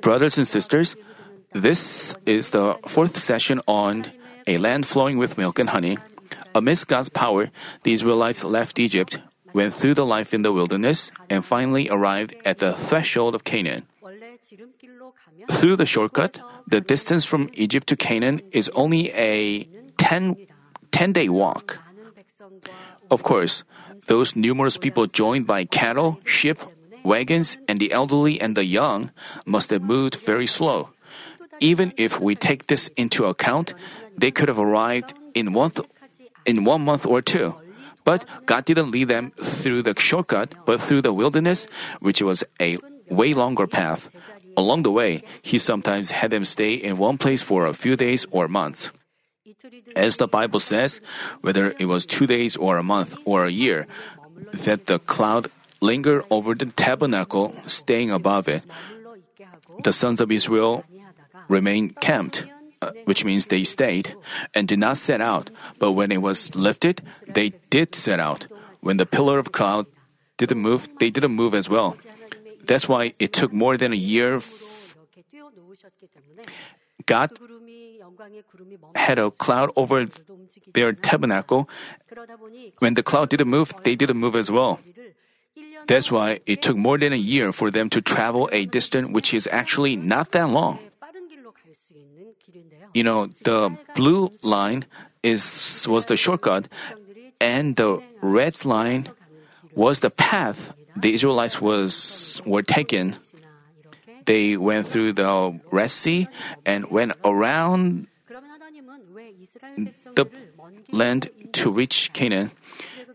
Brothers and sisters, this is the fourth session on a land flowing with milk and honey. Amidst God's power, the Israelites left Egypt, went through the life in the wilderness, and finally arrived at the threshold of Canaan. Through the shortcut, the distance from Egypt to Canaan is only a 10, 10 day walk. Of course, those numerous people joined by cattle, sheep, wagons, and the elderly and the young must have moved very slow. Even if we take this into account, they could have arrived in one, th- in one month or two. But God didn't lead them through the shortcut, but through the wilderness, which was a way longer path. Along the way, He sometimes had them stay in one place for a few days or months. As the Bible says, whether it was two days or a month or a year, that the cloud lingered over the tabernacle, staying above it. The sons of Israel remained camped, uh, which means they stayed, and did not set out. But when it was lifted, they did set out. When the pillar of cloud didn't move, they didn't move as well. That's why it took more than a year. God had a cloud over their tabernacle. When the cloud didn't move, they didn't move as well. That's why it took more than a year for them to travel a distance which is actually not that long. You know, the blue line is was the shortcut and the red line was the path the Israelites was were taken. They went through the Red Sea and went around the land to reach Canaan.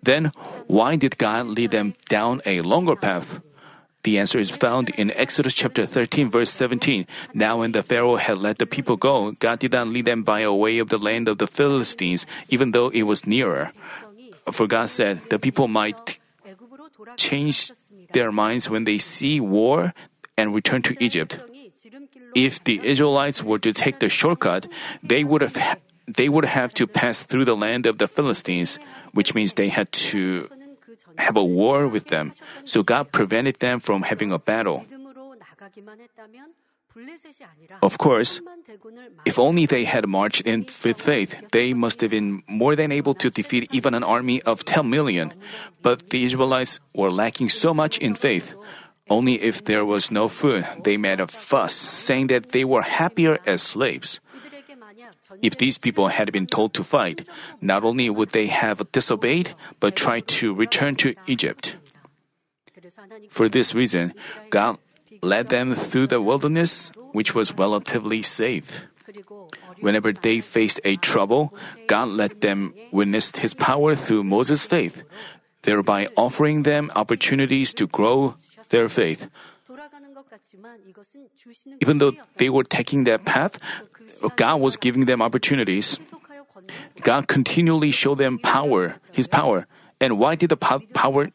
Then, why did God lead them down a longer path? The answer is found in Exodus chapter 13 verse 17. Now when the Pharaoh had let the people go, God did not lead them by a way of the land of the Philistines, even though it was nearer. For God said, the people might change their minds when they see war and return to Egypt. If the Israelites were to take the shortcut, they would have they would have to pass through the land of the Philistines, which means they had to have a war with them. So God prevented them from having a battle. Of course, if only they had marched in with faith, they must have been more than able to defeat even an army of 10 million. But the Israelites were lacking so much in faith. Only if there was no food, they made a fuss, saying that they were happier as slaves. If these people had been told to fight, not only would they have disobeyed, but tried to return to Egypt. For this reason, God led them through the wilderness, which was relatively safe. Whenever they faced a trouble, God let them witness His power through Moses' faith, thereby offering them opportunities to grow their faith. Even though they were taking that path, God was giving them opportunities. God continually showed them power, His power. And why did the power?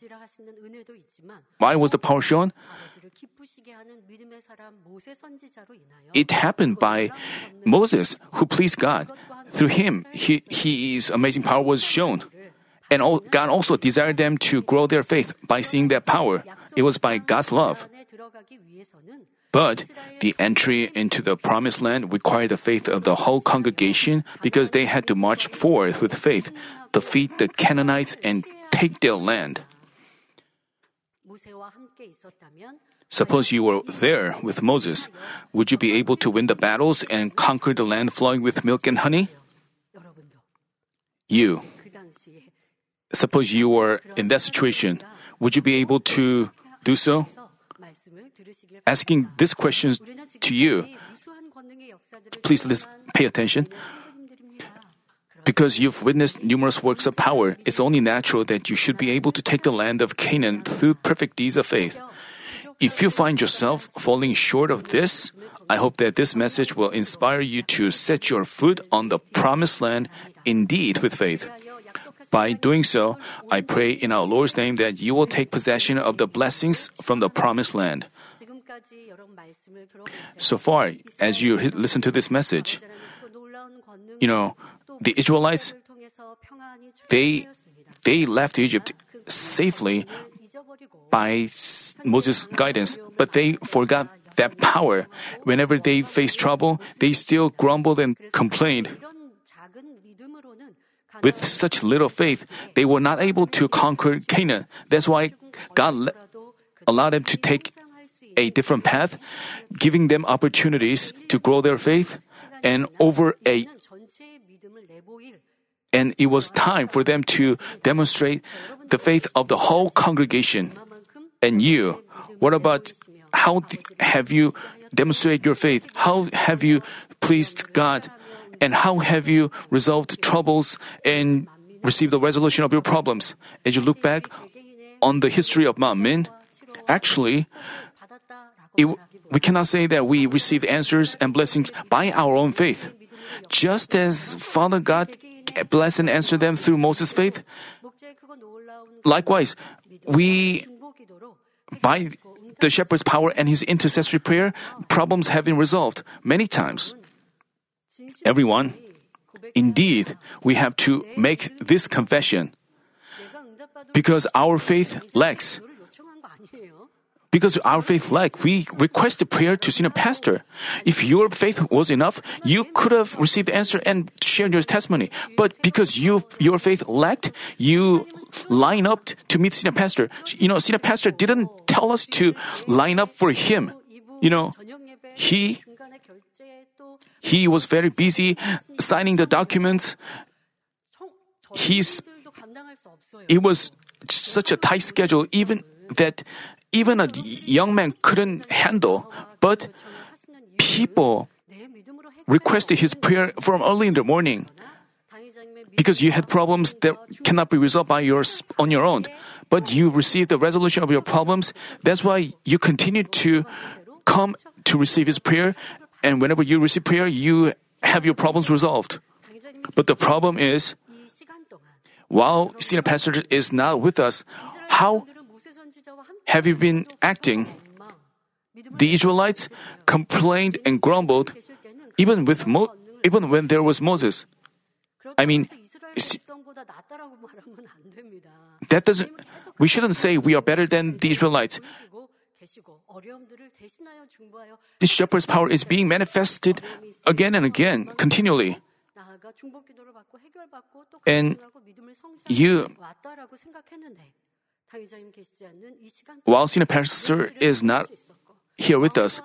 Why was the power shown? It happened by Moses, who pleased God. Through him, he, his amazing power was shown. And all, God also desired them to grow their faith by seeing that power. It was by God's love. But the entry into the promised land required the faith of the whole congregation because they had to march forth with faith, defeat the Canaanites, and take their land. Suppose you were there with Moses. Would you be able to win the battles and conquer the land flowing with milk and honey? You. Suppose you were in that situation. Would you be able to do so? Asking these questions to you, please listen, pay attention. Because you've witnessed numerous works of power, it's only natural that you should be able to take the land of Canaan through perfect deeds of faith. If you find yourself falling short of this, I hope that this message will inspire you to set your foot on the promised land indeed with faith. By doing so, I pray in our Lord's name that you will take possession of the blessings from the promised land. So far, as you listen to this message, you know, the Israelites, they, they left Egypt safely by Moses' guidance, but they forgot that power. Whenever they faced trouble, they still grumbled and complained. With such little faith, they were not able to conquer Canaan. That's why God allowed them to take a different path, giving them opportunities to grow their faith and over a and it was time for them to demonstrate the faith of the whole congregation. And you, what about how have you demonstrated your faith? How have you pleased God? And how have you resolved troubles and received the resolution of your problems? As you look back on the history of Manmin, actually, it, we cannot say that we received answers and blessings by our own faith. Just as Father God blessed and answered them through Moses' faith, likewise, we, by the shepherd's power and his intercessory prayer, problems have been resolved many times. Everyone, indeed, we have to make this confession because our faith lacks. Because our faith lack, we request a prayer to senior pastor. If your faith was enough, you could have received answer and shared your testimony. But because you your faith lacked, you line up to meet senior pastor. You know, senior pastor didn't tell us to line up for him. You know, he he was very busy signing the documents. He's it was such a tight schedule, even that even a young man couldn't handle, but people requested his prayer from early in the morning because you had problems that cannot be resolved by yours on your own. But you received the resolution of your problems. That's why you continue to come to receive his prayer. And whenever you receive prayer, you have your problems resolved. But the problem is, while senior pastor is not with us, how have you been acting? The Israelites complained and grumbled even with Mo- even when there was Moses. I mean, that doesn't we shouldn't say we are better than the Israelites. The shepherd's power is being manifested again and again, continually. And you while senior pastor is not here with us,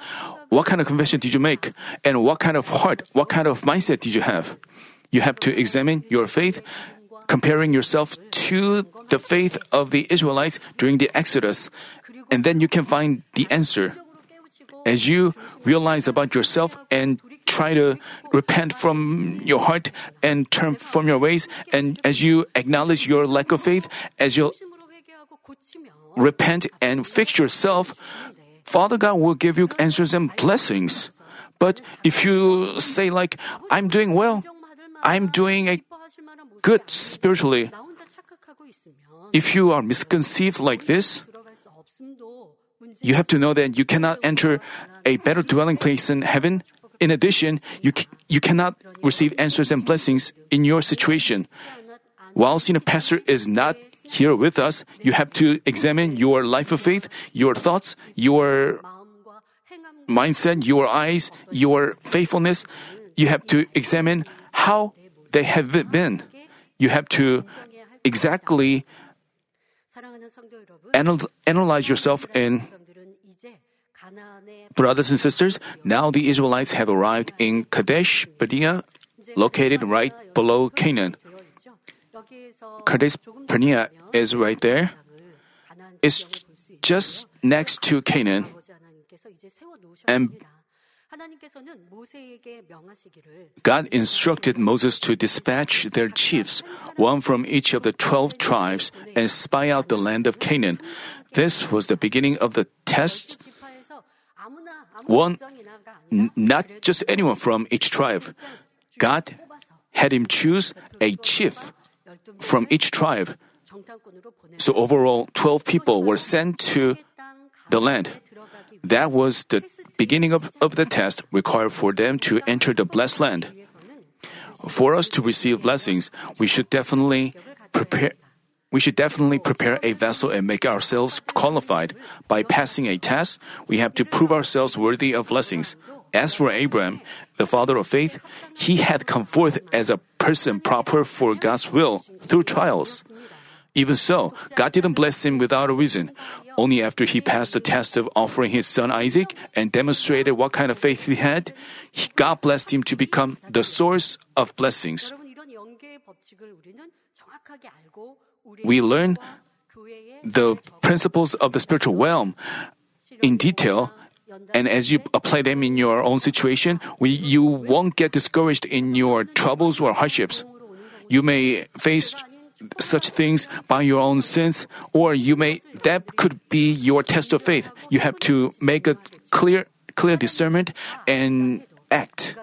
what kind of confession did you make? And what kind of heart, what kind of mindset did you have? You have to examine your faith, comparing yourself to the faith of the Israelites during the Exodus, and then you can find the answer. As you realize about yourself and try to repent from your heart and turn from your ways, and as you acknowledge your lack of faith, as you repent and fix yourself, Father God will give you answers and blessings. But if you say, like, I'm doing well, I'm doing a good spiritually, if you are misconceived like this, you have to know that you cannot enter a better dwelling place in heaven. In addition, you, c- you cannot receive answers and blessings in your situation. Whilst you know, pastor is not here with us, you have to examine your life of faith, your thoughts, your mindset, your eyes, your faithfulness. You have to examine how they have been. You have to exactly anal- analyze yourself and brothers and sisters, now the Israelites have arrived in Kadesh Barnea, located right below Canaan. Kadesh-Barnea is right there. It's just next to Canaan. And God instructed Moses to dispatch their chiefs, one from each of the twelve tribes, and spy out the land of Canaan. This was the beginning of the test. One, n- not just anyone from each tribe. God had him choose a chief from each tribe. So overall, 12 people were sent to the land. That was the beginning of, of the test required for them to enter the blessed land. For us to receive blessings, we should definitely prepare we should definitely prepare a vessel and make ourselves qualified. By passing a test, we have to prove ourselves worthy of blessings. As for Abraham, the father of faith, he had come forth as a person proper for God's will through trials. Even so, God didn't bless him without a reason. Only after he passed the test of offering his son Isaac and demonstrated what kind of faith he had, God blessed him to become the source of blessings. We learn the principles of the spiritual realm in detail and as you apply them in your own situation, we, you won't get discouraged in your troubles or hardships. You may face such things by your own sins, or you may that could be your test of faith. You have to make a clear clear discernment and act.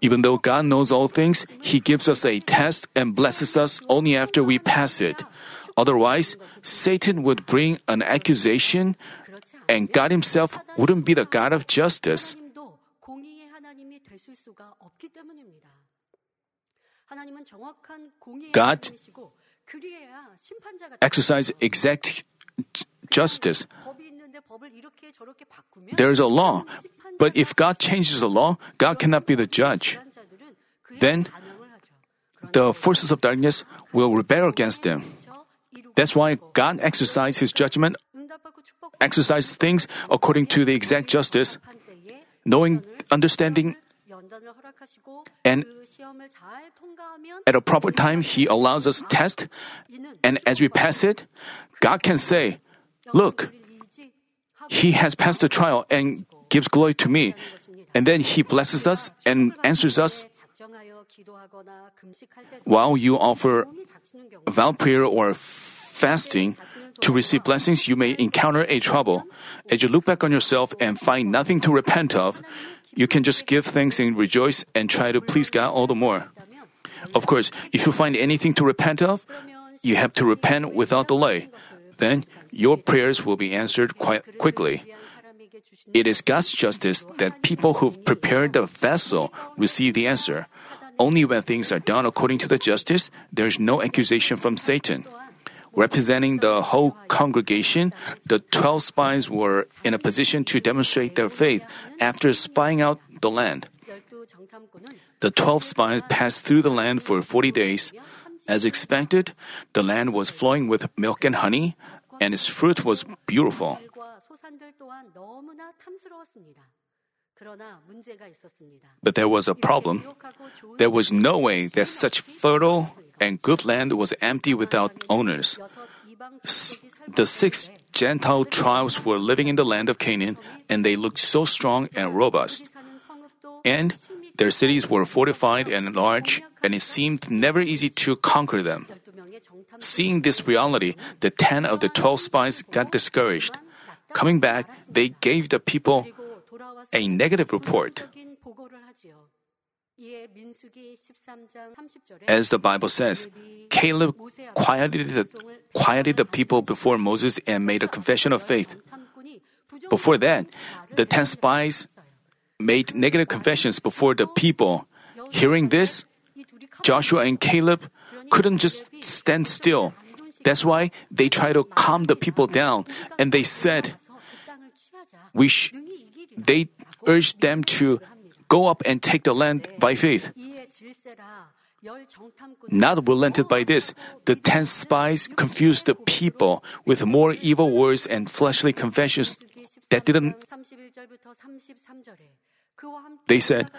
Even though God knows all things, He gives us a test and blesses us only after we pass it. Otherwise, Satan would bring an accusation and God Himself wouldn't be the God of justice. God exercise exact justice. There is a law, but if God changes the law, God cannot be the judge. Then the forces of darkness will rebel against them. That's why God exercises His judgment exercise things according to the exact justice, knowing, understanding, and at a proper time, He allows us test, and as we pass it, God can say, "Look, He has passed the trial and gives glory to me." And then He blesses us and answers us. While you offer vow prayer or fasting, to receive blessings, you may encounter a trouble. As you look back on yourself and find nothing to repent of, you can just give thanks and rejoice and try to please God all the more. Of course, if you find anything to repent of, you have to repent without delay. Then your prayers will be answered quite quickly. It is God's justice that people who've prepared the vessel receive the answer. Only when things are done according to the justice, there is no accusation from Satan. Representing the whole congregation, the 12 spies were in a position to demonstrate their faith after spying out the land. The 12 spies passed through the land for 40 days. As expected, the land was flowing with milk and honey, and its fruit was beautiful. But there was a problem. There was no way that such fertile and good land was empty without owners. The six Gentile tribes were living in the land of Canaan, and they looked so strong and robust. And their cities were fortified and large, and it seemed never easy to conquer them. Seeing this reality, the ten of the twelve spies got discouraged. Coming back, they gave the people a negative report. As the Bible says, Caleb quieted the, quieted the people before Moses and made a confession of faith. Before that, the ten spies made negative confessions before the people. Hearing this, Joshua and Caleb couldn't just stand still. That's why they tried to calm the people down and they said, we sh- they urged them to go up and take the land by faith. Not relented by this, the ten spies confused the people with more evil words and fleshly confessions that didn't. They said,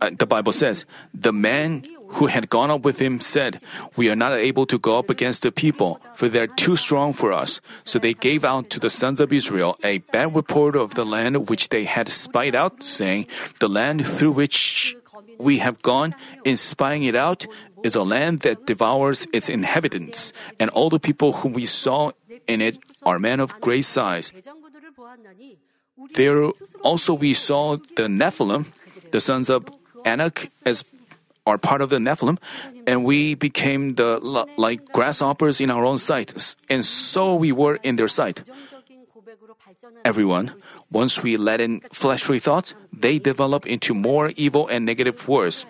uh, the Bible says, the man who had gone up with him said, We are not able to go up against the people, for they are too strong for us. So they gave out to the sons of Israel a bad report of the land which they had spied out, saying, The land through which we have gone in spying it out is a land that devours its inhabitants, and all the people whom we saw in it are men of great size. There also we saw the Nephilim, the sons of Anak, as are part of the Nephilim, and we became the like grasshoppers in our own sight, and so we were in their sight. Everyone, once we let in fleshly thoughts, they develop into more evil and negative words.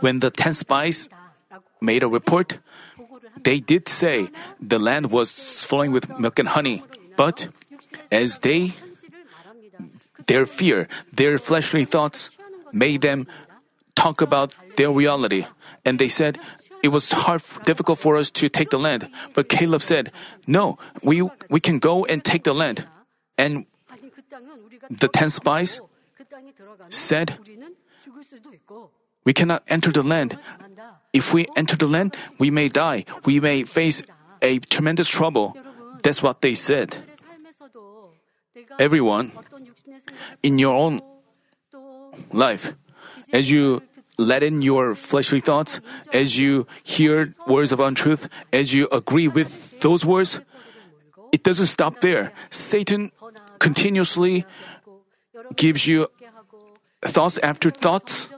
When the ten spies made a report, they did say the land was flowing with milk and honey, but as they their fear, their fleshly thoughts made them talk about their reality. And they said, it was hard, difficult for us to take the land. But Caleb said, no, we, we can go and take the land. And the ten spies said, we cannot enter the land. If we enter the land, we may die. We may face a tremendous trouble. That's what they said. Everyone, in your own life, as you let in your fleshly thoughts, as you hear words of untruth, as you agree with those words, it doesn't stop there. Satan continuously gives you thoughts after thoughts.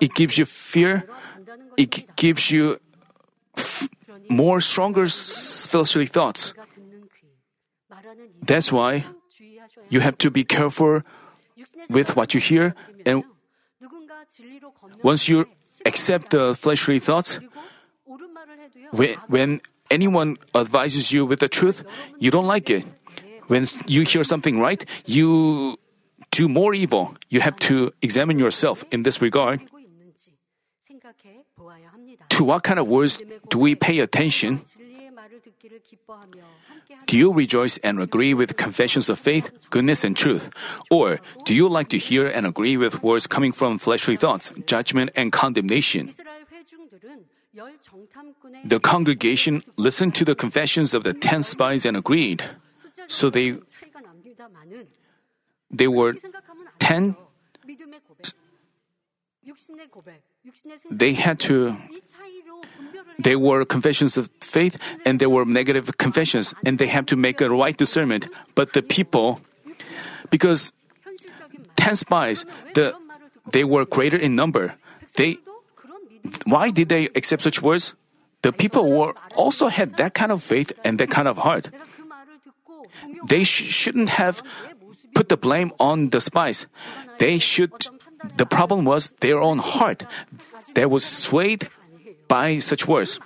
It gives you fear. It gives you more stronger fleshly thoughts. That's why you have to be careful with what you hear and once you accept the fleshly thoughts, when, anyone advises you with the truth, you don't like it. When you hear something right, you do more evil. You have to examine yourself in this regard. To what kind of words do we pay attention? Do you rejoice and agree with confessions of faith, goodness, and truth? Or do you like to hear and agree with words coming from fleshly thoughts, judgment, and condemnation? The congregation listened to the confessions of the ten spies and agreed. So they they were ten. They had to they were confessions of faith and there were negative confessions and they had to make a right discernment. But the people, because 10 spies, the, they were greater in number. They, why did they accept such words? The people were also had that kind of faith and that kind of heart. They sh- shouldn't have put the blame on the spies. They should, the problem was their own heart that was swayed by such words.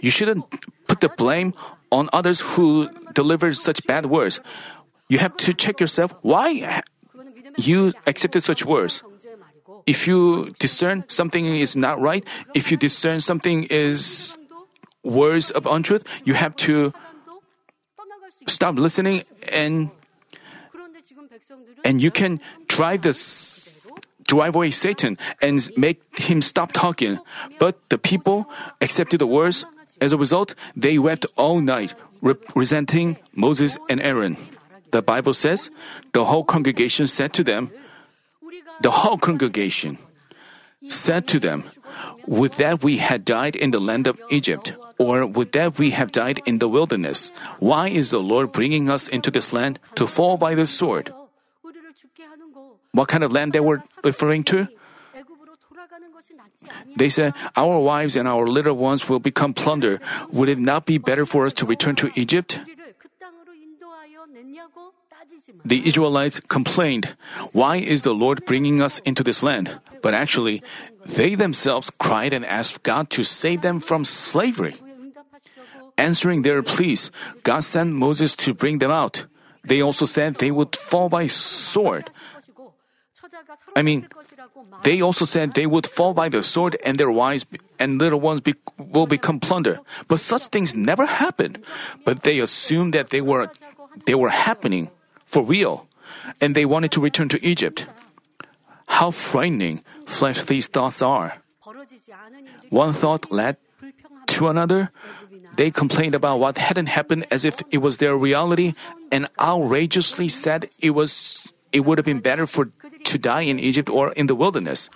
You shouldn't put the blame on others who delivered such bad words. You have to check yourself why you accepted such words. If you discern something is not right, if you discern something is words of untruth, you have to stop listening and and you can drive this drive away Satan and make him stop talking. But the people accepted the words. As a result, they wept all night, resenting Moses and Aaron. The Bible says, the whole congregation said to them, the whole congregation said to them, Would that we had died in the land of Egypt, or would that we have died in the wilderness? Why is the Lord bringing us into this land to fall by the sword? What kind of land they were referring to? They said, Our wives and our little ones will become plunder. Would it not be better for us to return to Egypt? The Israelites complained, Why is the Lord bringing us into this land? But actually, they themselves cried and asked God to save them from slavery. Answering their pleas, God sent Moses to bring them out. They also said they would fall by sword. I mean, they also said they would fall by the sword and their wives and little ones be, will become plunder. But such things never happened. But they assumed that they were, they were happening for real. And they wanted to return to Egypt. How frightening flesh these thoughts are. One thought led to another. They complained about what hadn't happened as if it was their reality and outrageously said it was it would have been better for to die in Egypt or in the wilderness.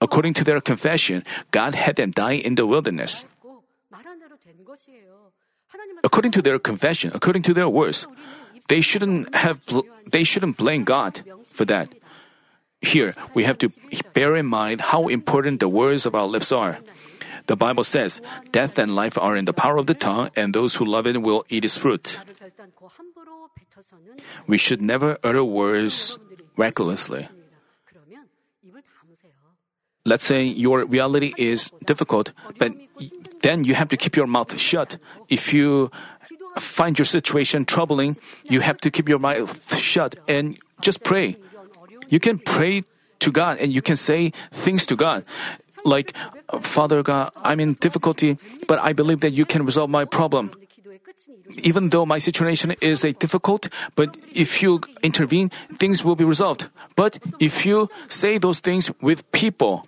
According to their confession, God had them die in the wilderness. According to their confession, according to their words, they shouldn't have they shouldn't blame God for that. Here, we have to bear in mind how important the words of our lips are. The Bible says, Death and life are in the power of the tongue, and those who love it will eat its fruit. We should never utter words recklessly. let's say your reality is difficult, but then you have to keep your mouth shut. If you find your situation troubling, you have to keep your mouth shut and just pray. You can pray to God and you can say things to God. Like, Father God, I'm in difficulty, but I believe that you can resolve my problem even though my situation is a difficult, but if you intervene, things will be resolved. But if you say those things with people,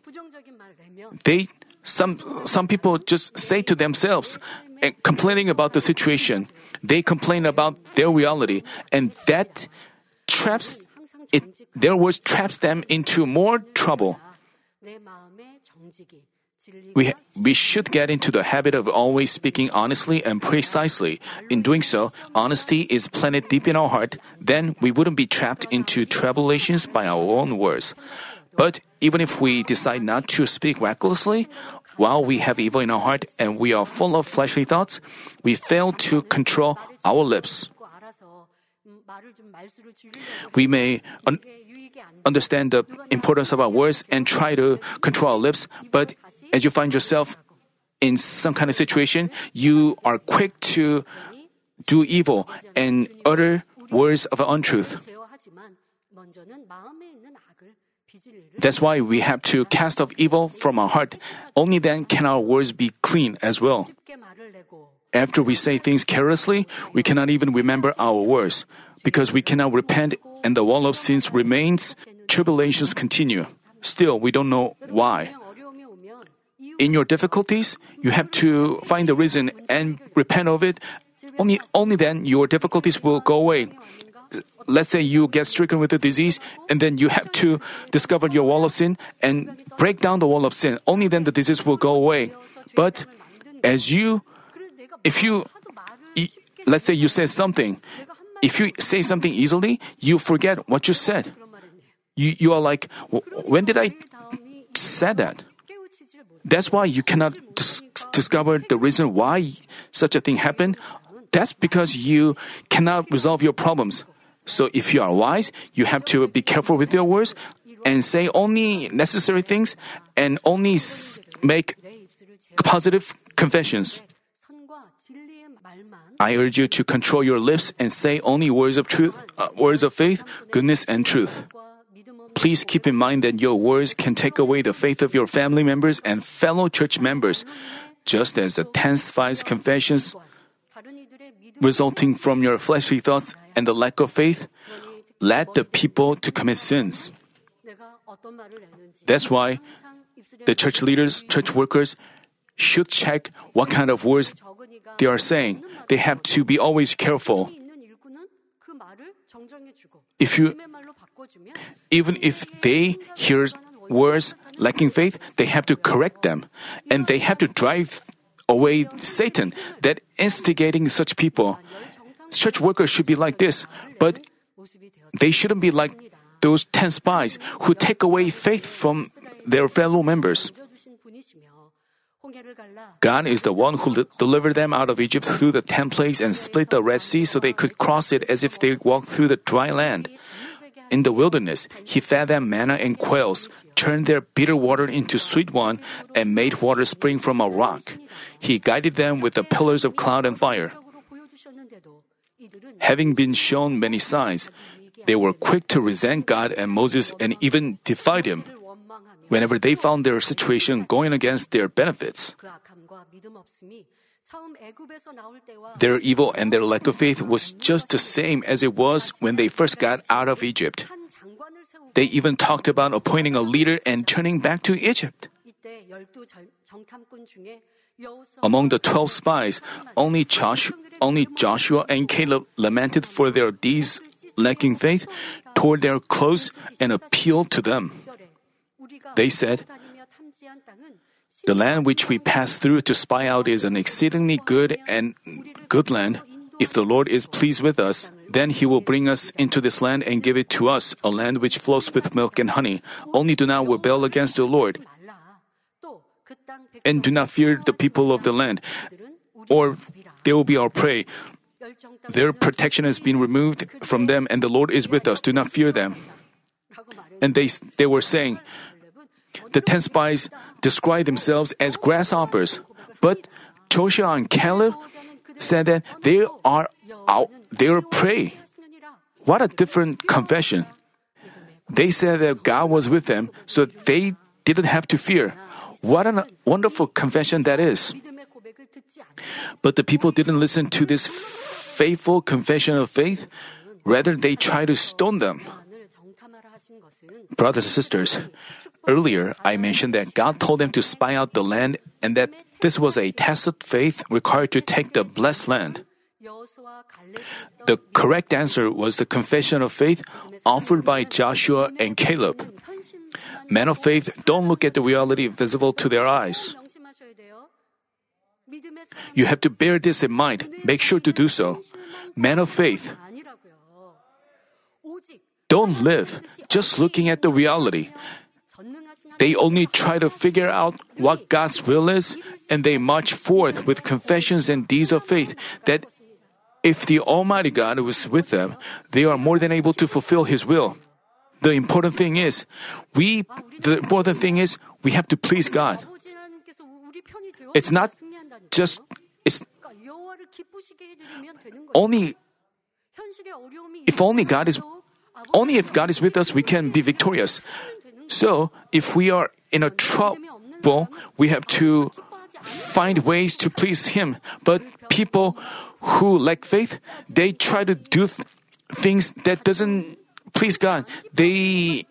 they some some people just say to themselves, eh, complaining about the situation. They complain about their reality, and that traps it. Their words traps them into more trouble we, we should get into the habit of always speaking honestly and precisely. In doing so, honesty is planted deep in our heart. Then we wouldn't be trapped into tribulations by our own words. But even if we decide not to speak recklessly, while we have evil in our heart and we are full of fleshly thoughts, we fail to control our lips. We may un- understand the importance of our words and try to control our lips, but as you find yourself in some kind of situation, you are quick to do evil and utter words of untruth. That's why we have to cast off evil from our heart. Only then can our words be clean as well. After we say things carelessly, we cannot even remember our words. Because we cannot repent and the wall of sins remains, tribulations continue. Still, we don't know why in your difficulties, you have to find the reason and repent of it. Only, only then your difficulties will go away. Let's say you get stricken with a disease, and then you have to discover your wall of sin and break down the wall of sin. Only then the disease will go away. But as you, if you, let's say you say something, if you say something easily, you forget what you said. You, you are like, when did I say that? That's why you cannot dis- discover the reason why such a thing happened. That's because you cannot resolve your problems. So if you are wise, you have to be careful with your words and say only necessary things and only make positive confessions. I urge you to control your lips and say only words of truth, uh, words of faith, goodness and truth. Please keep in mind that your words can take away the faith of your family members and fellow church members, just as the tense five confessions resulting from your fleshly thoughts and the lack of faith led the people to commit sins. That's why the church leaders, church workers should check what kind of words they are saying. They have to be always careful. If you even if they hear words lacking faith, they have to correct them, and they have to drive away Satan that instigating such people. Church workers should be like this, but they shouldn't be like those ten spies who take away faith from their fellow members. God is the one who delivered them out of Egypt through the ten plagues and split the Red Sea so they could cross it as if they walked through the dry land. In the wilderness, he fed them manna and quails, turned their bitter water into sweet one, and made water spring from a rock. He guided them with the pillars of cloud and fire. Having been shown many signs, they were quick to resent God and Moses and even defied him whenever they found their situation going against their benefits. Their evil and their lack of faith was just the same as it was when they first got out of Egypt. They even talked about appointing a leader and turning back to Egypt. Among the 12 spies, only Joshua, only Joshua and Caleb lamented for their deeds lacking faith, tore their clothes, and appealed to them. They said, the land which we pass through to spy out is an exceedingly good and good land. If the Lord is pleased with us, then he will bring us into this land and give it to us, a land which flows with milk and honey. Only do not rebel against the Lord. And do not fear the people of the land, or they will be our prey. Their protection has been removed from them, and the Lord is with us. Do not fear them. And they, they were saying, The ten spies described themselves as grasshoppers, but Joshua and Caleb said that they are out, their prey. What a different confession. They said that God was with them, so they didn't have to fear. What a wonderful confession that is. But the people didn't listen to this faithful confession of faith. Rather, they tried to stone them. Brothers and sisters, Earlier, I mentioned that God told them to spy out the land and that this was a tested faith required to take the blessed land. The correct answer was the confession of faith offered by Joshua and Caleb. Men of faith don't look at the reality visible to their eyes. You have to bear this in mind. Make sure to do so. Men of faith, don't live just looking at the reality. They only try to figure out what God's will is, and they march forth with confessions and deeds of faith that if the Almighty God was with them, they are more than able to fulfill His will. The important thing is, we, the important thing is, we have to please God. It's not just, it's only, if only God is, only if God is with us, we can be victorious. So, if we are in a trouble, we have to find ways to please Him. But people who lack faith, they try to do th- things that doesn't please God. They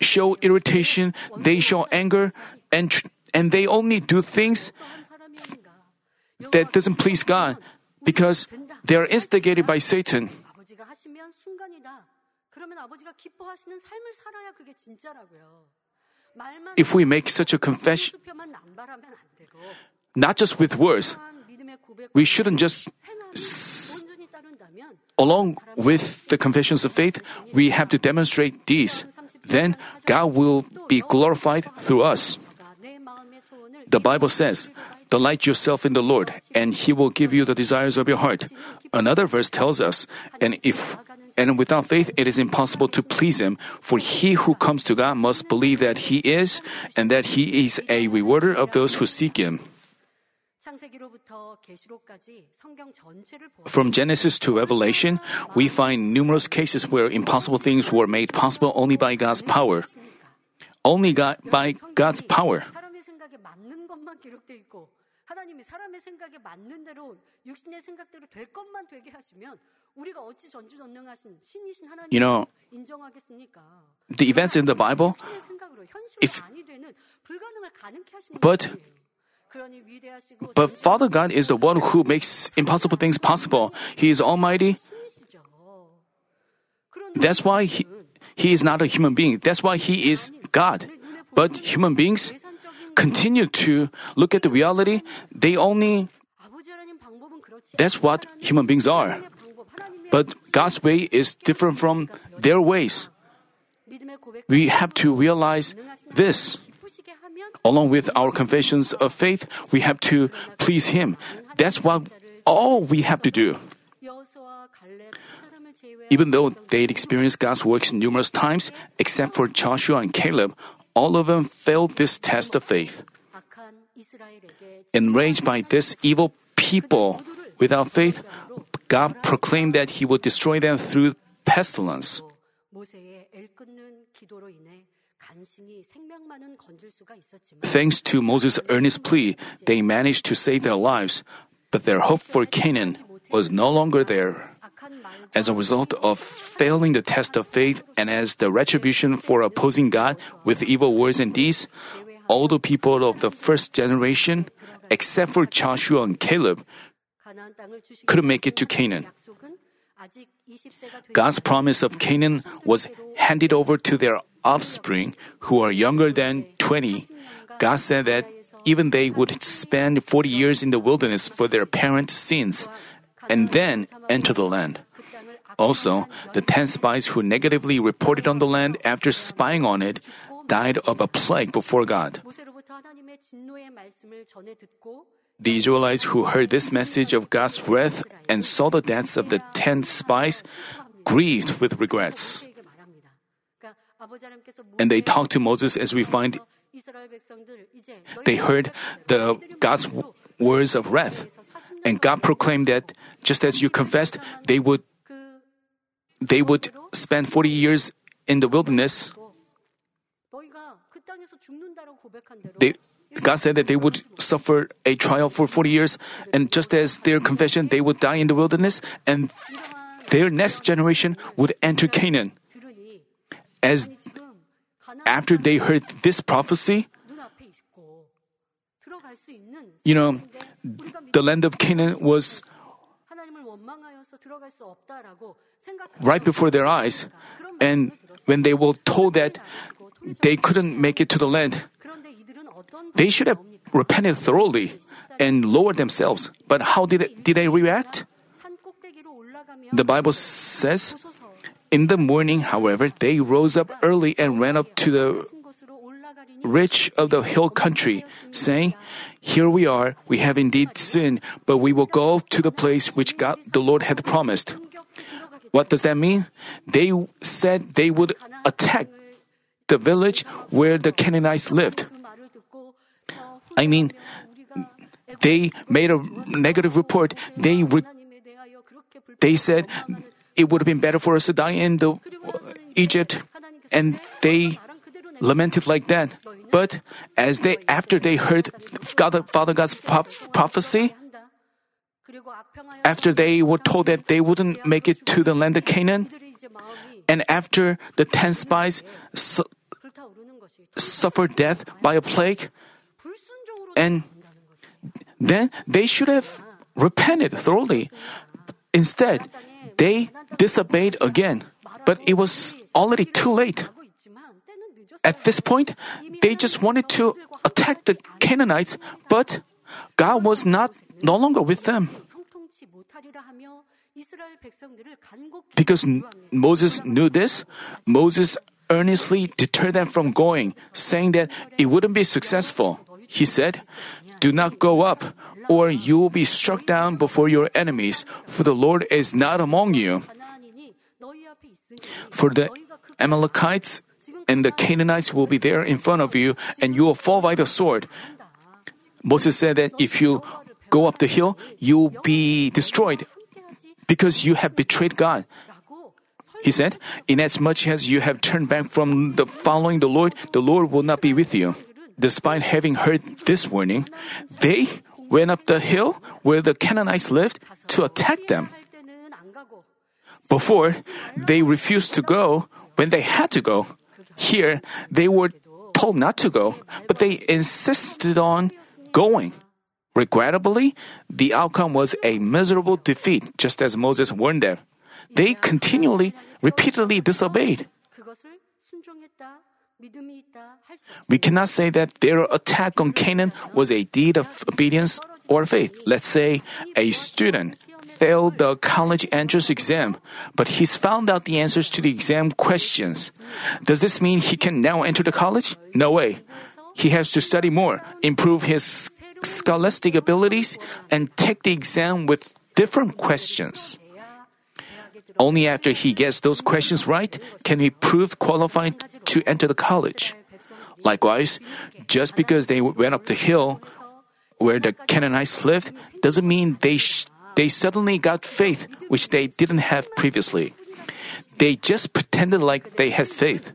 show irritation, they show anger, and tr- and they only do things that doesn't please God because they are instigated by Satan. If we make such a confession, not just with words, we shouldn't just along with the confessions of faith, we have to demonstrate these. Then God will be glorified through us. The Bible says, Delight yourself in the Lord, and He will give you the desires of your heart. Another verse tells us, And if and without faith it is impossible to please Him, for he who comes to God must believe that He is, and that He is a rewarder of those who seek Him. From Genesis to Revelation, we find numerous cases where impossible things were made possible only by God's power. Only God, by God's power. 사람의 생각에 맞는 것만 기록돼 있고 하나님이 사람의 생각에 맞는 대로 육신의 생각대로 될 것만 되게 하시면 우리가 어찌 전지전능하신 신이신 하나님 You know, 인정하겠습니까? The events in the Bible, 육신의 생각으로 현실이 if- 아니 되는 불가능을 가능케 하시는 But- 분이에요. 그러니 위대하시고 but Father God is the one who makes impossible things possible. He is almighty. 신이시죠. 그런 That's why he, he is not a human being. That's why he is God. But human beings 계산적인 continue to look at the reality, they only. That's what human beings are. But God's way is different from their ways. We have to realize this. Along with our confessions of faith, we have to please Him. That's what all we have to do. Even though they'd experienced God's works numerous times, except for Joshua and Caleb, all of them failed this test of faith. Enraged by this evil people, without faith, God proclaimed that He would destroy them through pestilence. Thanks to Moses' earnest plea, they managed to save their lives, but their hope for Canaan was no longer there. As a result of failing the test of faith and as the retribution for opposing God with evil words and deeds, all the people of the first generation, except for Joshua and Caleb, couldn't make it to Canaan. God's promise of Canaan was handed over to their offspring who are younger than 20. God said that even they would spend 40 years in the wilderness for their parents' sins and then enter the land. Also, the ten spies who negatively reported on the land after spying on it died of a plague before God. The Israelites who heard this message of God's wrath and saw the deaths of the ten spies grieved with regrets. And they talked to Moses as we find they heard the God's words of wrath, and God proclaimed that just as you confessed, they would they would spend 40 years in the wilderness. They, God said that they would suffer a trial for 40 years, and just as their confession, they would die in the wilderness, and their next generation would enter Canaan. As after they heard this prophecy, you know, the land of Canaan was right before their eyes. And when they were told that they couldn't make it to the land, they should have repented thoroughly and lowered themselves. But how did did they react? The Bible says in the morning, however, they rose up early and ran up to the rich of the hill country, saying, Here we are, we have indeed sinned, but we will go to the place which God the Lord had promised. What does that mean? They said they would attack the village where the Canaanites lived. I mean, they made a negative report. They re- they said it would have been better for us to die in the uh, Egypt. And they lamented like that. But as they after they heard God, Father God's prophecy, after they were told that they wouldn't make it to the land of Canaan, and after the ten spies su- suffered death by a plague, and then they should have repented thoroughly. Instead, they disobeyed again, but it was already too late. At this point, they just wanted to attack the Canaanites, but God was not no longer with them. Because Moses knew this, Moses earnestly deterred them from going, saying that it wouldn't be successful. He said, do not go up, or you will be struck down before your enemies, for the Lord is not among you. For the Amalekites and the Canaanites will be there in front of you, and you will fall by the sword. Moses said that if you go up the hill, you will be destroyed because you have betrayed God. He said, Inasmuch as you have turned back from the following the Lord, the Lord will not be with you despite having heard this warning, they went up the hill where the Canaanites lived to attack them. Before, they refused to go when they had to go. Here, they were told not to go, but they insisted on going. Regrettably, the outcome was a miserable defeat, just as Moses warned them. They continually, repeatedly disobeyed. We cannot say that their attack on Canaan was a deed of obedience or faith. Let's say a student failed the college entrance exam, but he's found out the answers to the exam questions. Does this mean he can now enter the college? No way. He has to study more, improve his scholastic abilities, and take the exam with different questions. Only after he gets those questions right can he prove qualified to enter the college. Likewise, just because they went up the hill where the Canaanites lived doesn't mean they, sh- they suddenly got faith which they didn't have previously. They just pretended like they had faith.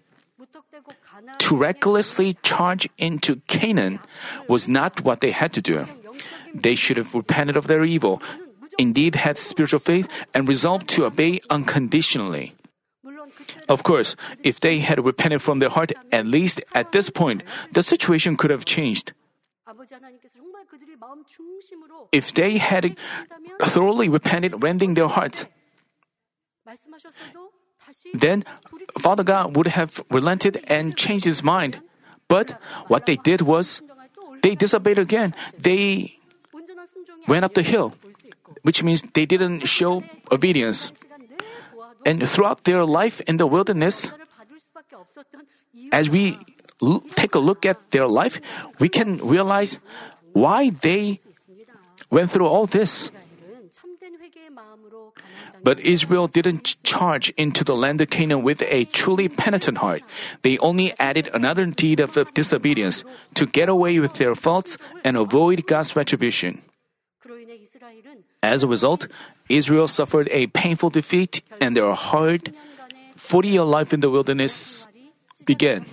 To recklessly charge into Canaan was not what they had to do. They should have repented of their evil indeed had spiritual faith and resolved to obey unconditionally. Of course, if they had repented from their heart, at least at this point, the situation could have changed. If they had thoroughly repented, rending their hearts, then Father God would have relented and changed his mind. But what they did was they disobeyed again. They went up the hill which means they didn't show obedience. And throughout their life in the wilderness, as we l- take a look at their life, we can realize why they went through all this. But Israel didn't charge into the land of Canaan with a truly penitent heart. They only added another deed of disobedience to get away with their faults and avoid God's retribution. As a result, Israel suffered a painful defeat and their hard 40 year life in the wilderness began.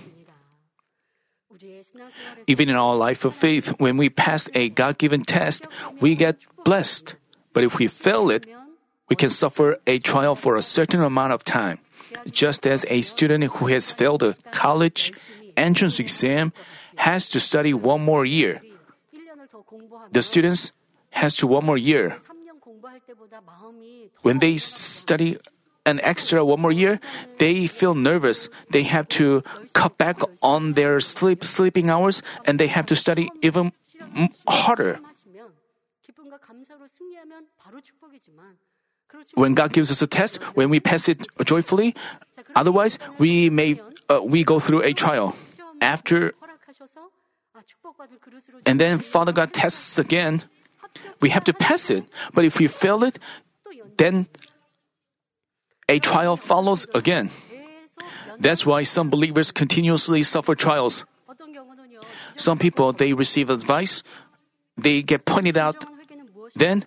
Even in our life of faith, when we pass a God given test, we get blessed. But if we fail it, we can suffer a trial for a certain amount of time. Just as a student who has failed a college entrance exam has to study one more year. The students has to one more year when they study an extra one more year, they feel nervous. They have to cut back on their sleep sleeping hours and they have to study even harder. When God gives us a test, when we pass it joyfully, otherwise we may uh, we go through a trial. After and then Father God tests again. We have to pass it, but if we fail it, then a trial follows again. That's why some believers continuously suffer trials. Some people, they receive advice, they get pointed out, then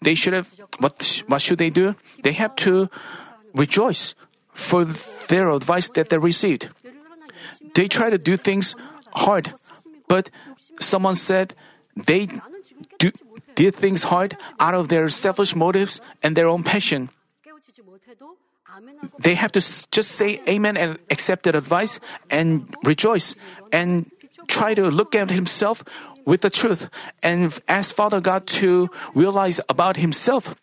they should have, what, what should they do? They have to rejoice for their advice that they received. They try to do things hard, but someone said they did things hard out of their selfish motives and their own passion. They have to just say amen and accept that advice and rejoice and try to look at himself with the truth and ask Father God to realize about himself.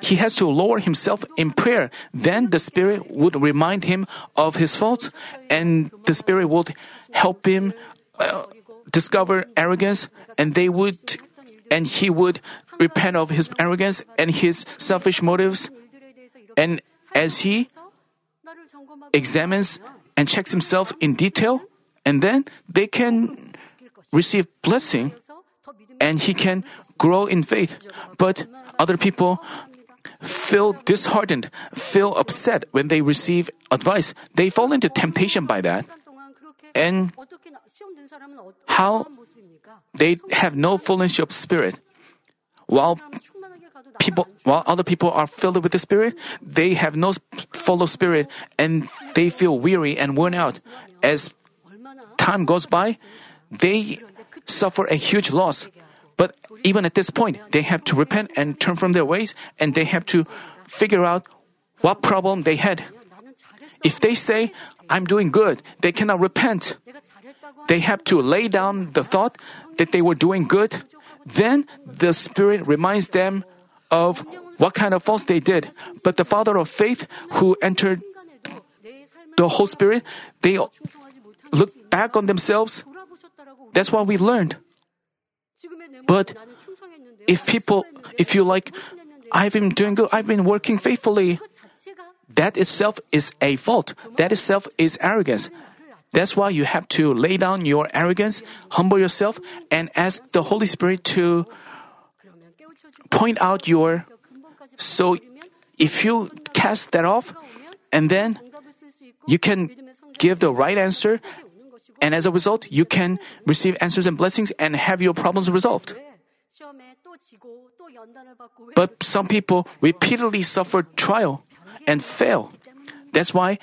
He has to lower himself in prayer. Then the Spirit would remind him of his faults and the Spirit would help him uh, discover arrogance and they would and he would repent of his arrogance and his selfish motives. And as he examines and checks himself in detail, and then they can receive blessing and he can grow in faith. But other people feel disheartened, feel upset when they receive advice. They fall into temptation by that. And how they have no fullness of spirit. While people, while other people are filled with the spirit, they have no full of spirit and they feel weary and worn out. As time goes by, they suffer a huge loss. But even at this point, they have to repent and turn from their ways and they have to figure out what problem they had. If they say, I'm doing good, they cannot repent they have to lay down the thought that they were doing good. Then the Spirit reminds them of what kind of faults they did. But the Father of faith who entered the Holy Spirit, they look back on themselves. That's what we learned. But if people, if you like, I've been doing good, I've been working faithfully, that itself is a fault. That itself is arrogance. That's why you have to lay down your arrogance, humble yourself, and ask the Holy Spirit to point out your. So if you cast that off, and then you can give the right answer, and as a result, you can receive answers and blessings and have your problems resolved. But some people repeatedly suffer trial and fail. That's why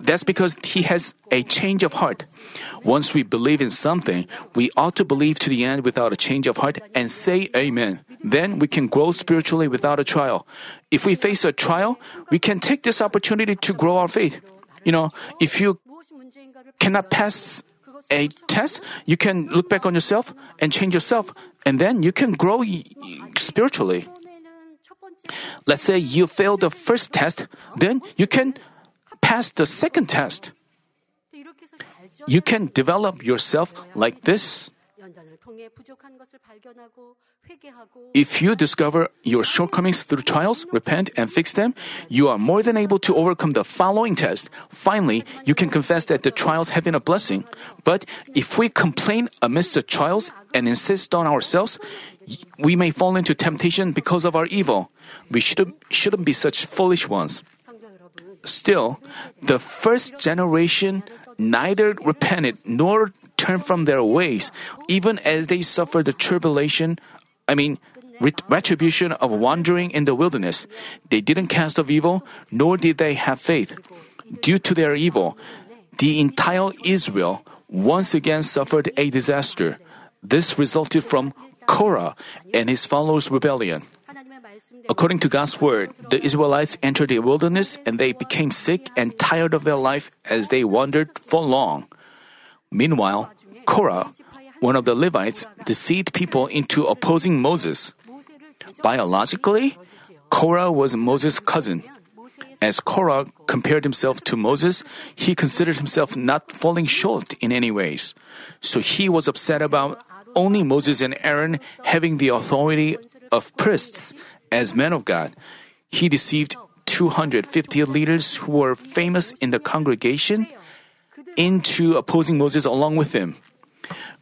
that's because he has a change of heart. Once we believe in something, we ought to believe to the end without a change of heart and say amen. Then we can grow spiritually without a trial. If we face a trial, we can take this opportunity to grow our faith. You know, if you cannot pass a test, you can look back on yourself and change yourself, and then you can grow spiritually. Let's say you fail the first test, then you can pass the second test. You can develop yourself like this. If you discover your shortcomings through trials, repent, and fix them, you are more than able to overcome the following test. Finally, you can confess that the trials have been a blessing. But if we complain amidst the trials and insist on ourselves, we may fall into temptation because of our evil. We should shouldn't be such foolish ones. Still, the first generation neither repented nor turned from their ways, even as they suffered the tribulation, I mean, retribution of wandering in the wilderness. They didn't cast off evil, nor did they have faith. Due to their evil, the entire Israel once again suffered a disaster. This resulted from Korah and his followers' rebellion. According to God's word, the Israelites entered the wilderness and they became sick and tired of their life as they wandered for long. Meanwhile, Korah, one of the Levites, deceived people into opposing Moses. Biologically, Korah was Moses' cousin. As Korah compared himself to Moses, he considered himself not falling short in any ways. So he was upset about only Moses and Aaron having the authority of priests as men of God. He deceived 250 leaders who were famous in the congregation into opposing Moses along with him.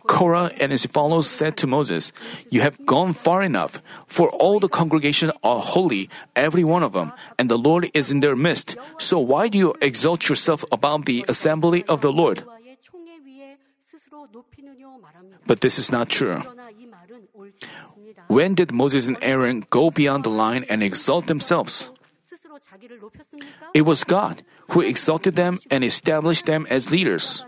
Korah and his followers said to Moses, You have gone far enough, for all the congregation are holy, every one of them, and the Lord is in their midst. So why do you exalt yourself about the assembly of the Lord? But this is not true. When did Moses and Aaron go beyond the line and exalt themselves? It was God who exalted them and established them as leaders.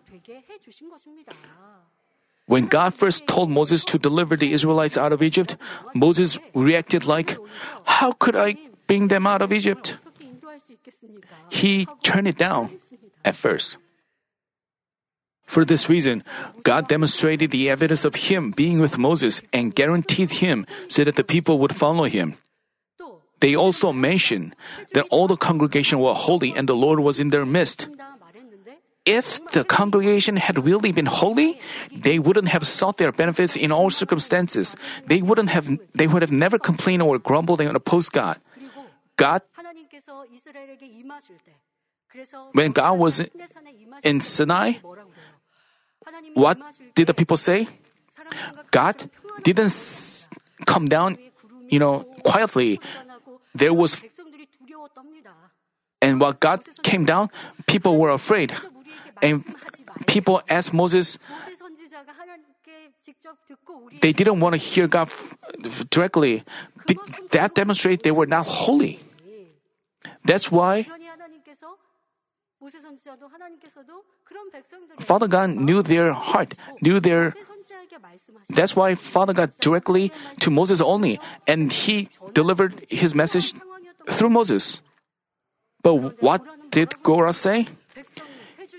When God first told Moses to deliver the Israelites out of Egypt, Moses reacted like, How could I bring them out of Egypt? He turned it down at first. For this reason, God demonstrated the evidence of Him being with Moses and guaranteed him so that the people would follow him. They also mention that all the congregation were holy and the Lord was in their midst. If the congregation had really been holy, they wouldn't have sought their benefits in all circumstances. They wouldn't have they would have never complained or grumbled and opposed God. God when God was in Sinai, what did the people say? God didn't come down, you know, quietly. There was, and while God came down, people were afraid. And people asked Moses, they didn't want to hear God directly. That demonstrates they were not holy. That's why Father God knew their heart, knew their. That's why Father God directly to Moses only, and he delivered his message through Moses. But what did Korah say?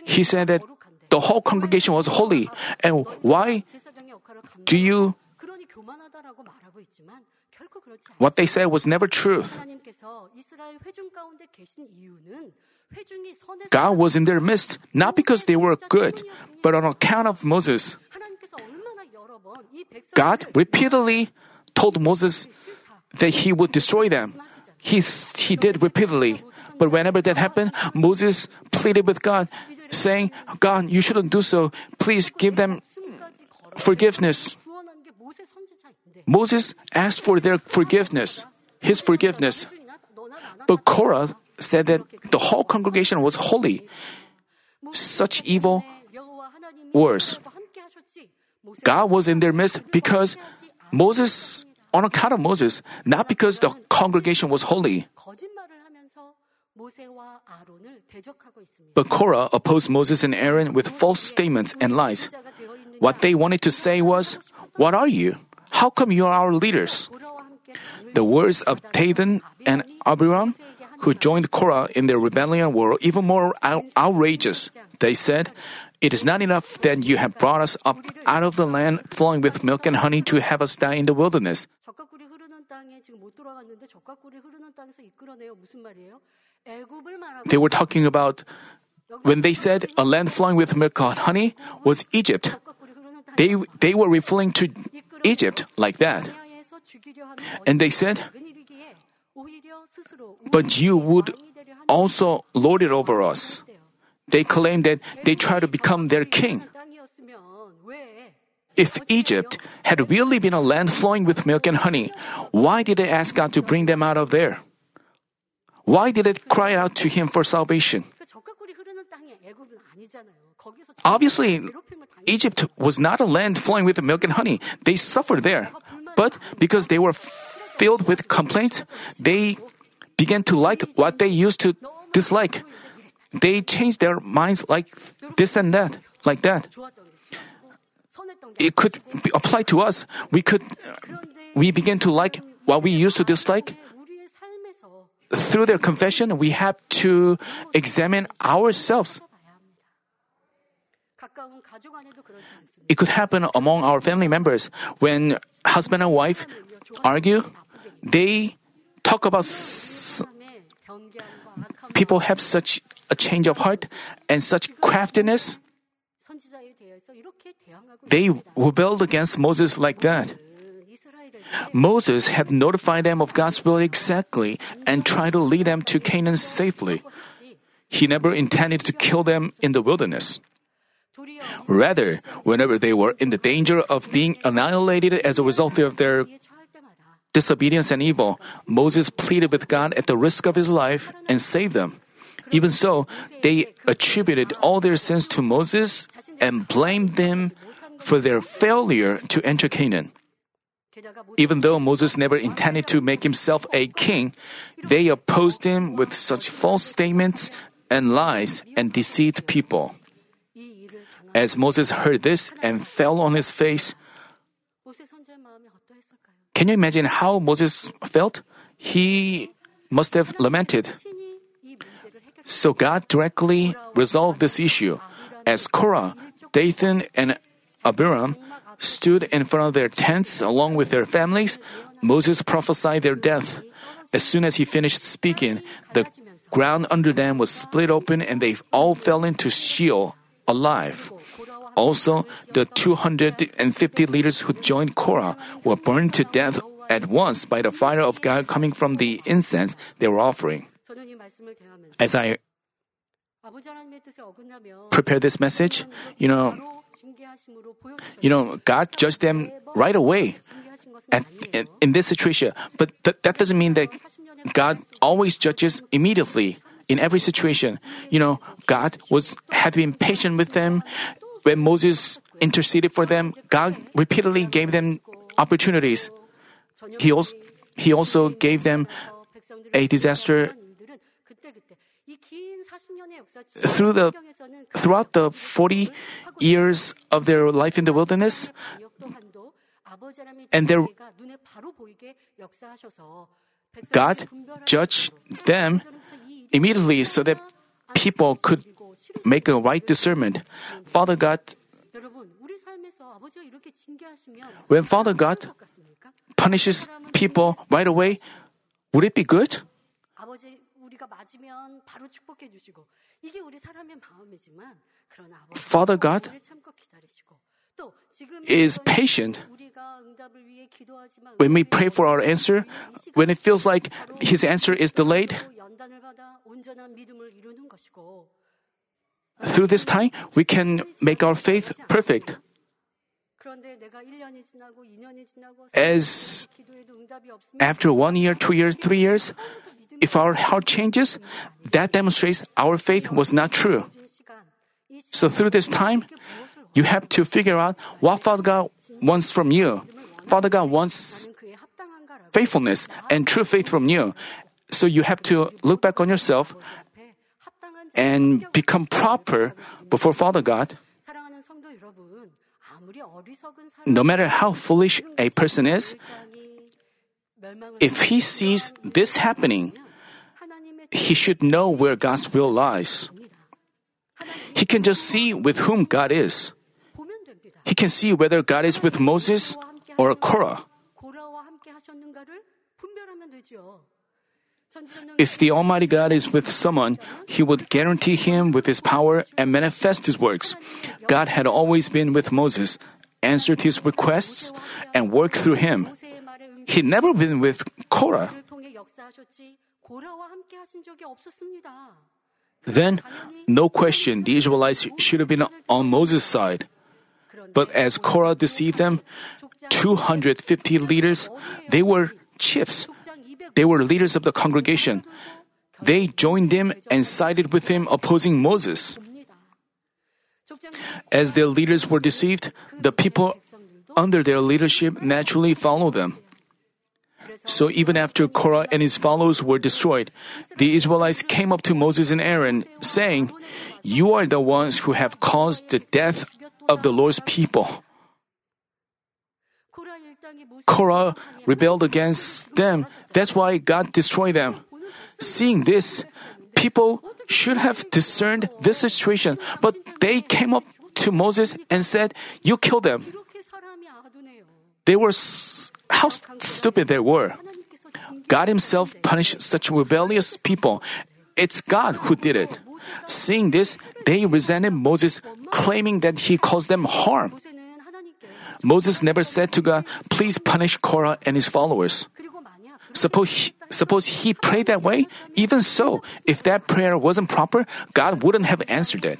He said that the whole congregation was holy, and why do you what they said was never truth. God was in their midst, not because they were good, but on account of Moses. God repeatedly told Moses that he would destroy them. He, he did repeatedly. But whenever that happened, Moses pleaded with God, saying, God, you shouldn't do so. Please give them forgiveness. Moses asked for their forgiveness, his forgiveness. But Korah said that the whole congregation was holy. Such evil words. God was in their midst because Moses, on account of Moses, not because the congregation was holy. But Korah opposed Moses and Aaron with false statements and lies. What they wanted to say was, What are you? How come you are our leaders? The words of Dathan and Abiram, who joined Korah in their rebellion, were even more out- outrageous. They said, It is not enough that you have brought us up out of the land flowing with milk and honey to have us die in the wilderness. They were talking about when they said a land flowing with milk and honey was Egypt. They, they were referring to Egypt like that. And they said, But you would also lord it over us. They claim that they try to become their king. If Egypt had really been a land flowing with milk and honey, why did they ask God to bring them out of there? Why did they cry out to Him for salvation? Obviously, Egypt was not a land flowing with milk and honey. They suffered there. But because they were filled with complaints, they began to like what they used to dislike. They changed their minds like this and that, like that. It could be applied to us. We could, we begin to like what we used to dislike. Through their confession, we have to examine ourselves. It could happen among our family members. When husband and wife argue, they talk about s- people have such a change of heart and such craftiness. They rebelled against Moses like that. Moses had notified them of God's will exactly and tried to lead them to Canaan safely. He never intended to kill them in the wilderness. Rather, whenever they were in the danger of being annihilated as a result of their disobedience and evil, Moses pleaded with God at the risk of his life and saved them. Even so, they attributed all their sins to Moses and blamed him for their failure to enter Canaan. Even though Moses never intended to make himself a king, they opposed him with such false statements and lies and deceived people. As Moses heard this and fell on his face, can you imagine how Moses felt? He must have lamented. So God directly resolved this issue. As Korah, Dathan, and Abiram stood in front of their tents along with their families, Moses prophesied their death. As soon as he finished speaking, the ground under them was split open and they all fell into Sheol alive. Also, the 250 leaders who joined Korah were burned to death at once by the fire of God coming from the incense they were offering. As I prepare this message, you know, you know, God judged them right away at, in, in this situation. But th- that doesn't mean that God always judges immediately in every situation. You know, God was had been patient with them, when Moses interceded for them. God repeatedly gave them opportunities. He also he also gave them a disaster through the throughout the 40 years of their life in the wilderness. and their- God judged them immediately so that people could make a right discernment. Father God, when Father God punishes people right away, would it be good? Father God is patient. When we pray for our answer, when it feels like His answer is delayed, through this time, we can make our faith perfect. As after one year, two years, three years, if our heart changes, that demonstrates our faith was not true. So through this time, you have to figure out what Father God wants from you. Father God wants faithfulness and true faith from you. So you have to look back on yourself and become proper before Father God, no matter how foolish a person is, if he sees this happening, he should know where God's will lies. He can just see with whom God is. He can see whether God is with Moses or Korah. If the Almighty God is with someone, He would guarantee him with His power and manifest His works. God had always been with Moses, answered his requests, and worked through him. He never been with Korah. Then, no question, the Israelites should have been on Moses' side. But as Korah deceived them, 250 leaders, they were chips they were leaders of the congregation. They joined him and sided with him opposing Moses. As their leaders were deceived, the people under their leadership naturally followed them. So even after Korah and his followers were destroyed, the Israelites came up to Moses and Aaron, saying, You are the ones who have caused the death of the Lord's people. Korah rebelled against them. That's why God destroyed them. Seeing this, people should have discerned this situation, but they came up to Moses and said, You kill them. They were, how stupid they were. God Himself punished such rebellious people. It's God who did it. Seeing this, they resented Moses, claiming that he caused them harm. Moses never said to God, please punish Korah and his followers. Suppose he, suppose he prayed that way? Even so, if that prayer wasn't proper, God wouldn't have answered it.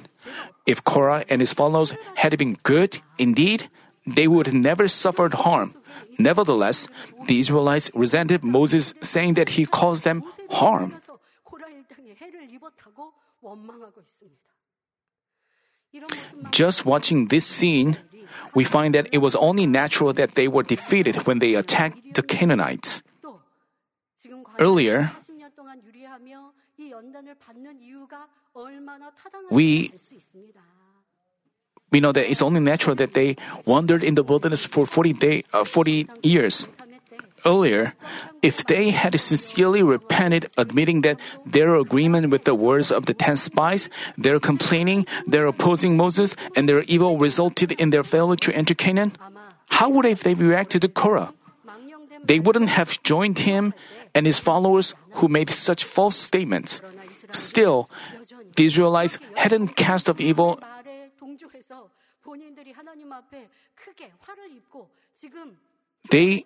If Korah and his followers had been good, indeed, they would never suffered harm. Nevertheless, the Israelites resented Moses saying that he caused them harm. Just watching this scene, we find that it was only natural that they were defeated when they attacked the Canaanites. Earlier, we we know that it's only natural that they wandered in the wilderness for 40 day, uh, 40 years 참회 때 earlier, if they had sincerely repented, admitting that their agreement with the words of the ten spies, their complaining, their opposing Moses, and their evil resulted in their failure to enter Canaan, 아마 how would they have reacted to Korah? 망령된 They wouldn't have joined him and his followers who made such false statements. 그러나 이스라엘은 Still, 여전히 the Israelites hadn't cast off evil 말에 동조해서 본인들이 하나님 앞에 크게 화를 입고 지금 they,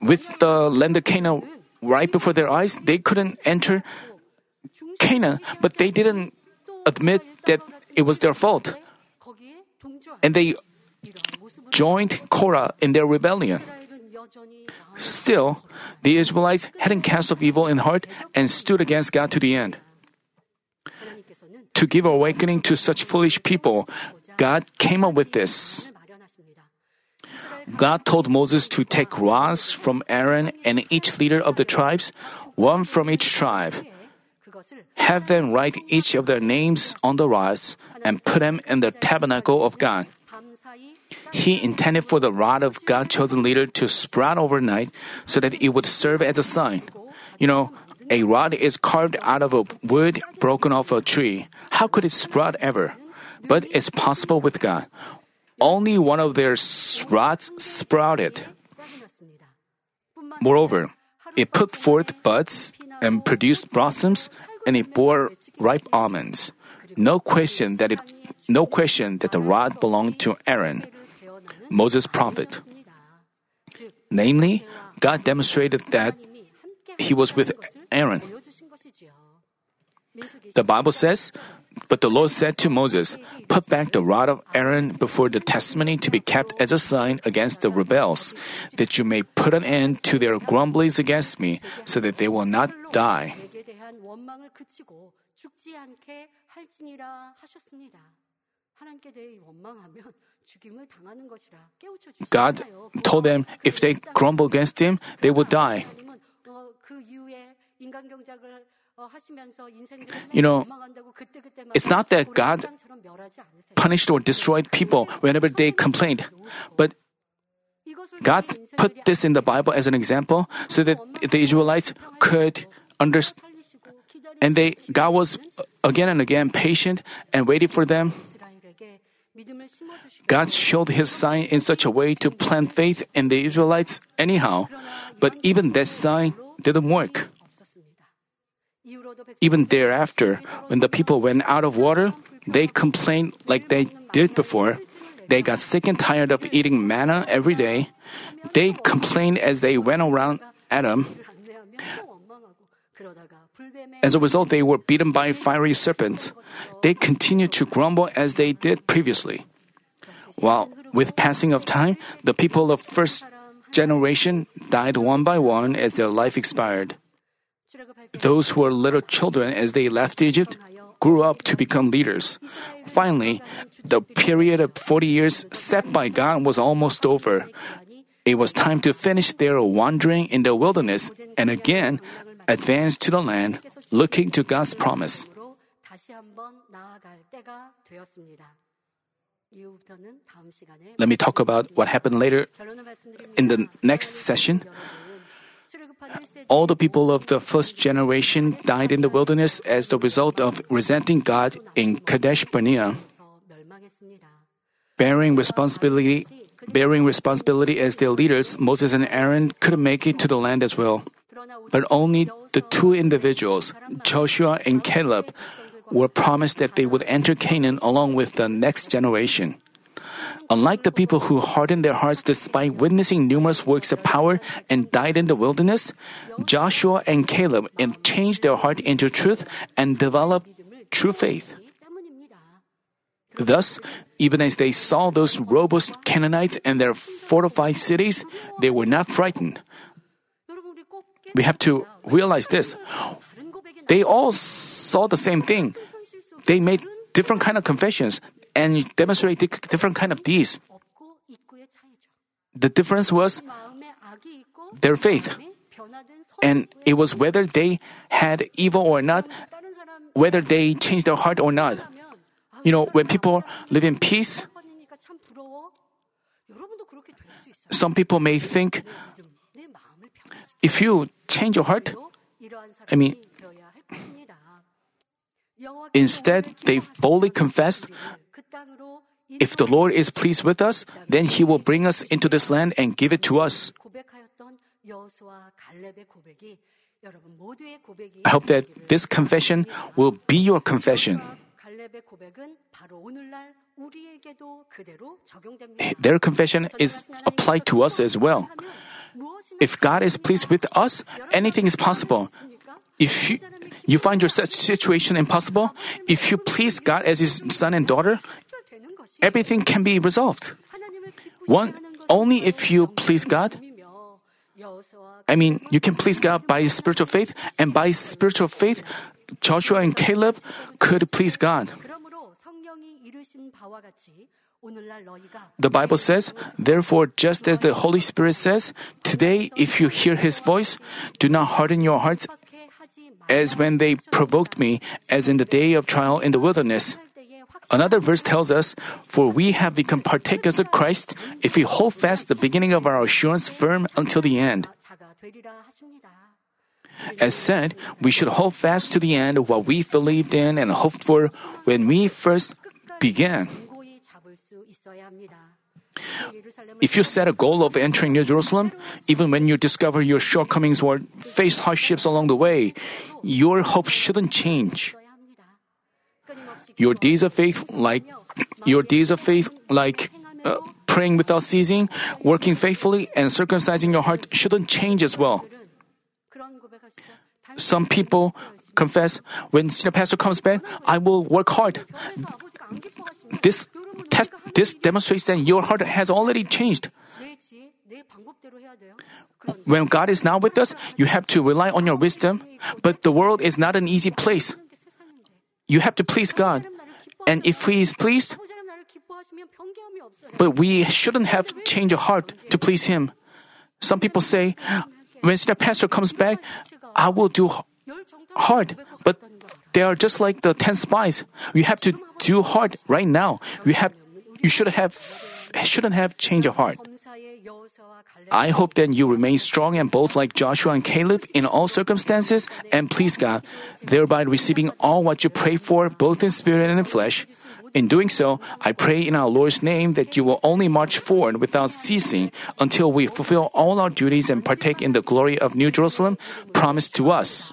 with the land of Canaan right before their eyes, they couldn't enter Canaan, but they didn't admit that it was their fault. And they joined Korah in their rebellion. Still, the Israelites hadn't cast off evil in heart and stood against God to the end. To give awakening to such foolish people, God came up with this. God told Moses to take rods from Aaron and each leader of the tribes, one from each tribe. Have them write each of their names on the rods and put them in the tabernacle of God. He intended for the rod of God's chosen leader to sprout overnight so that it would serve as a sign. You know, a rod is carved out of a wood broken off a tree. How could it sprout ever? But it's possible with God only one of their rods sprouted. Moreover, it put forth buds and produced blossoms, and it bore ripe almonds. No question that it, no question that the rod belonged to Aaron, Moses' prophet. Namely, God demonstrated that he was with Aaron. The Bible says, but the Lord said to Moses, Put back the rod of Aaron before the testimony to be kept as a sign against the rebels, that you may put an end to their grumblings against me, so that they will not die. God told them if they grumble against him, they will die. You know, it's not that God punished or destroyed people whenever they complained, but God put this in the Bible as an example so that the Israelites could understand. And they, God was again and again patient and waited for them. God showed his sign in such a way to plant faith in the Israelites anyhow, but even that sign didn't work. Even thereafter, when the people went out of water, they complained like they did before. they got sick and tired of eating manna every day. They complained as they went around Edom. As a result, they were beaten by fiery serpents. They continued to grumble as they did previously. While with passing of time, the people of first generation died one by one as their life expired. Those who were little children as they left Egypt grew up to become leaders. Finally, the period of 40 years set by God was almost over. It was time to finish their wandering in the wilderness and again advance to the land, looking to God's promise. Let me talk about what happened later in the next session. All the people of the first generation died in the wilderness as the result of resenting God in Kadesh Barnea. Bearing responsibility, bearing responsibility as their leaders, Moses and Aaron couldn't make it to the land as well. But only the two individuals, Joshua and Caleb, were promised that they would enter Canaan along with the next generation. Unlike the people who hardened their hearts despite witnessing numerous works of power and died in the wilderness, Joshua and Caleb changed their heart into truth and developed true faith. Thus, even as they saw those robust Canaanites and their fortified cities, they were not frightened. We have to realize this. They all saw the same thing. They made different kind of confessions and demonstrate different kind of deeds. The difference was their faith. And it was whether they had evil or not, whether they changed their heart or not. You know, when people live in peace, some people may think if you change your heart, I mean, instead they boldly confessed, if the Lord is pleased with us, then He will bring us into this land and give it to us. I hope that this confession will be your confession. Their confession is applied to us as well. If God is pleased with us, anything is possible. If you, you find your situation impossible, if you please God as His son and daughter, everything can be resolved. One, only if you please God. I mean, you can please God by spiritual faith, and by spiritual faith, Joshua and Caleb could please God. The Bible says, therefore, just as the Holy Spirit says, today, if you hear His voice, do not harden your hearts as when they provoked me, as in the day of trial in the wilderness. Another verse tells us, For we have become partakers of Christ if we hold fast the beginning of our assurance firm until the end. As said, we should hold fast to the end of what we believed in and hoped for when we first began. If you set a goal of entering New Jerusalem, even when you discover your shortcomings or face hardships along the way, your hope shouldn't change. Your deeds of faith, like your deeds of faith, like uh, praying without ceasing, working faithfully, and circumcising your heart, shouldn't change as well. Some people confess, when senior pastor comes back, I will work hard. This test, this demonstrates that your heart has already changed. When God is not with us, you have to rely on your wisdom, but the world is not an easy place. You have to please God. And if He is pleased, but we shouldn't have change our heart to please Him. Some people say, when the pastor comes back, I will do hard, but they are just like the ten spies. You have to do hard right now. You have, you should have, shouldn't have change your heart. I hope that you remain strong and bold like Joshua and Caleb in all circumstances and please God, thereby receiving all what you pray for, both in spirit and in flesh. In doing so, I pray in our Lord's name that you will only march forward without ceasing until we fulfill all our duties and partake in the glory of New Jerusalem promised to us.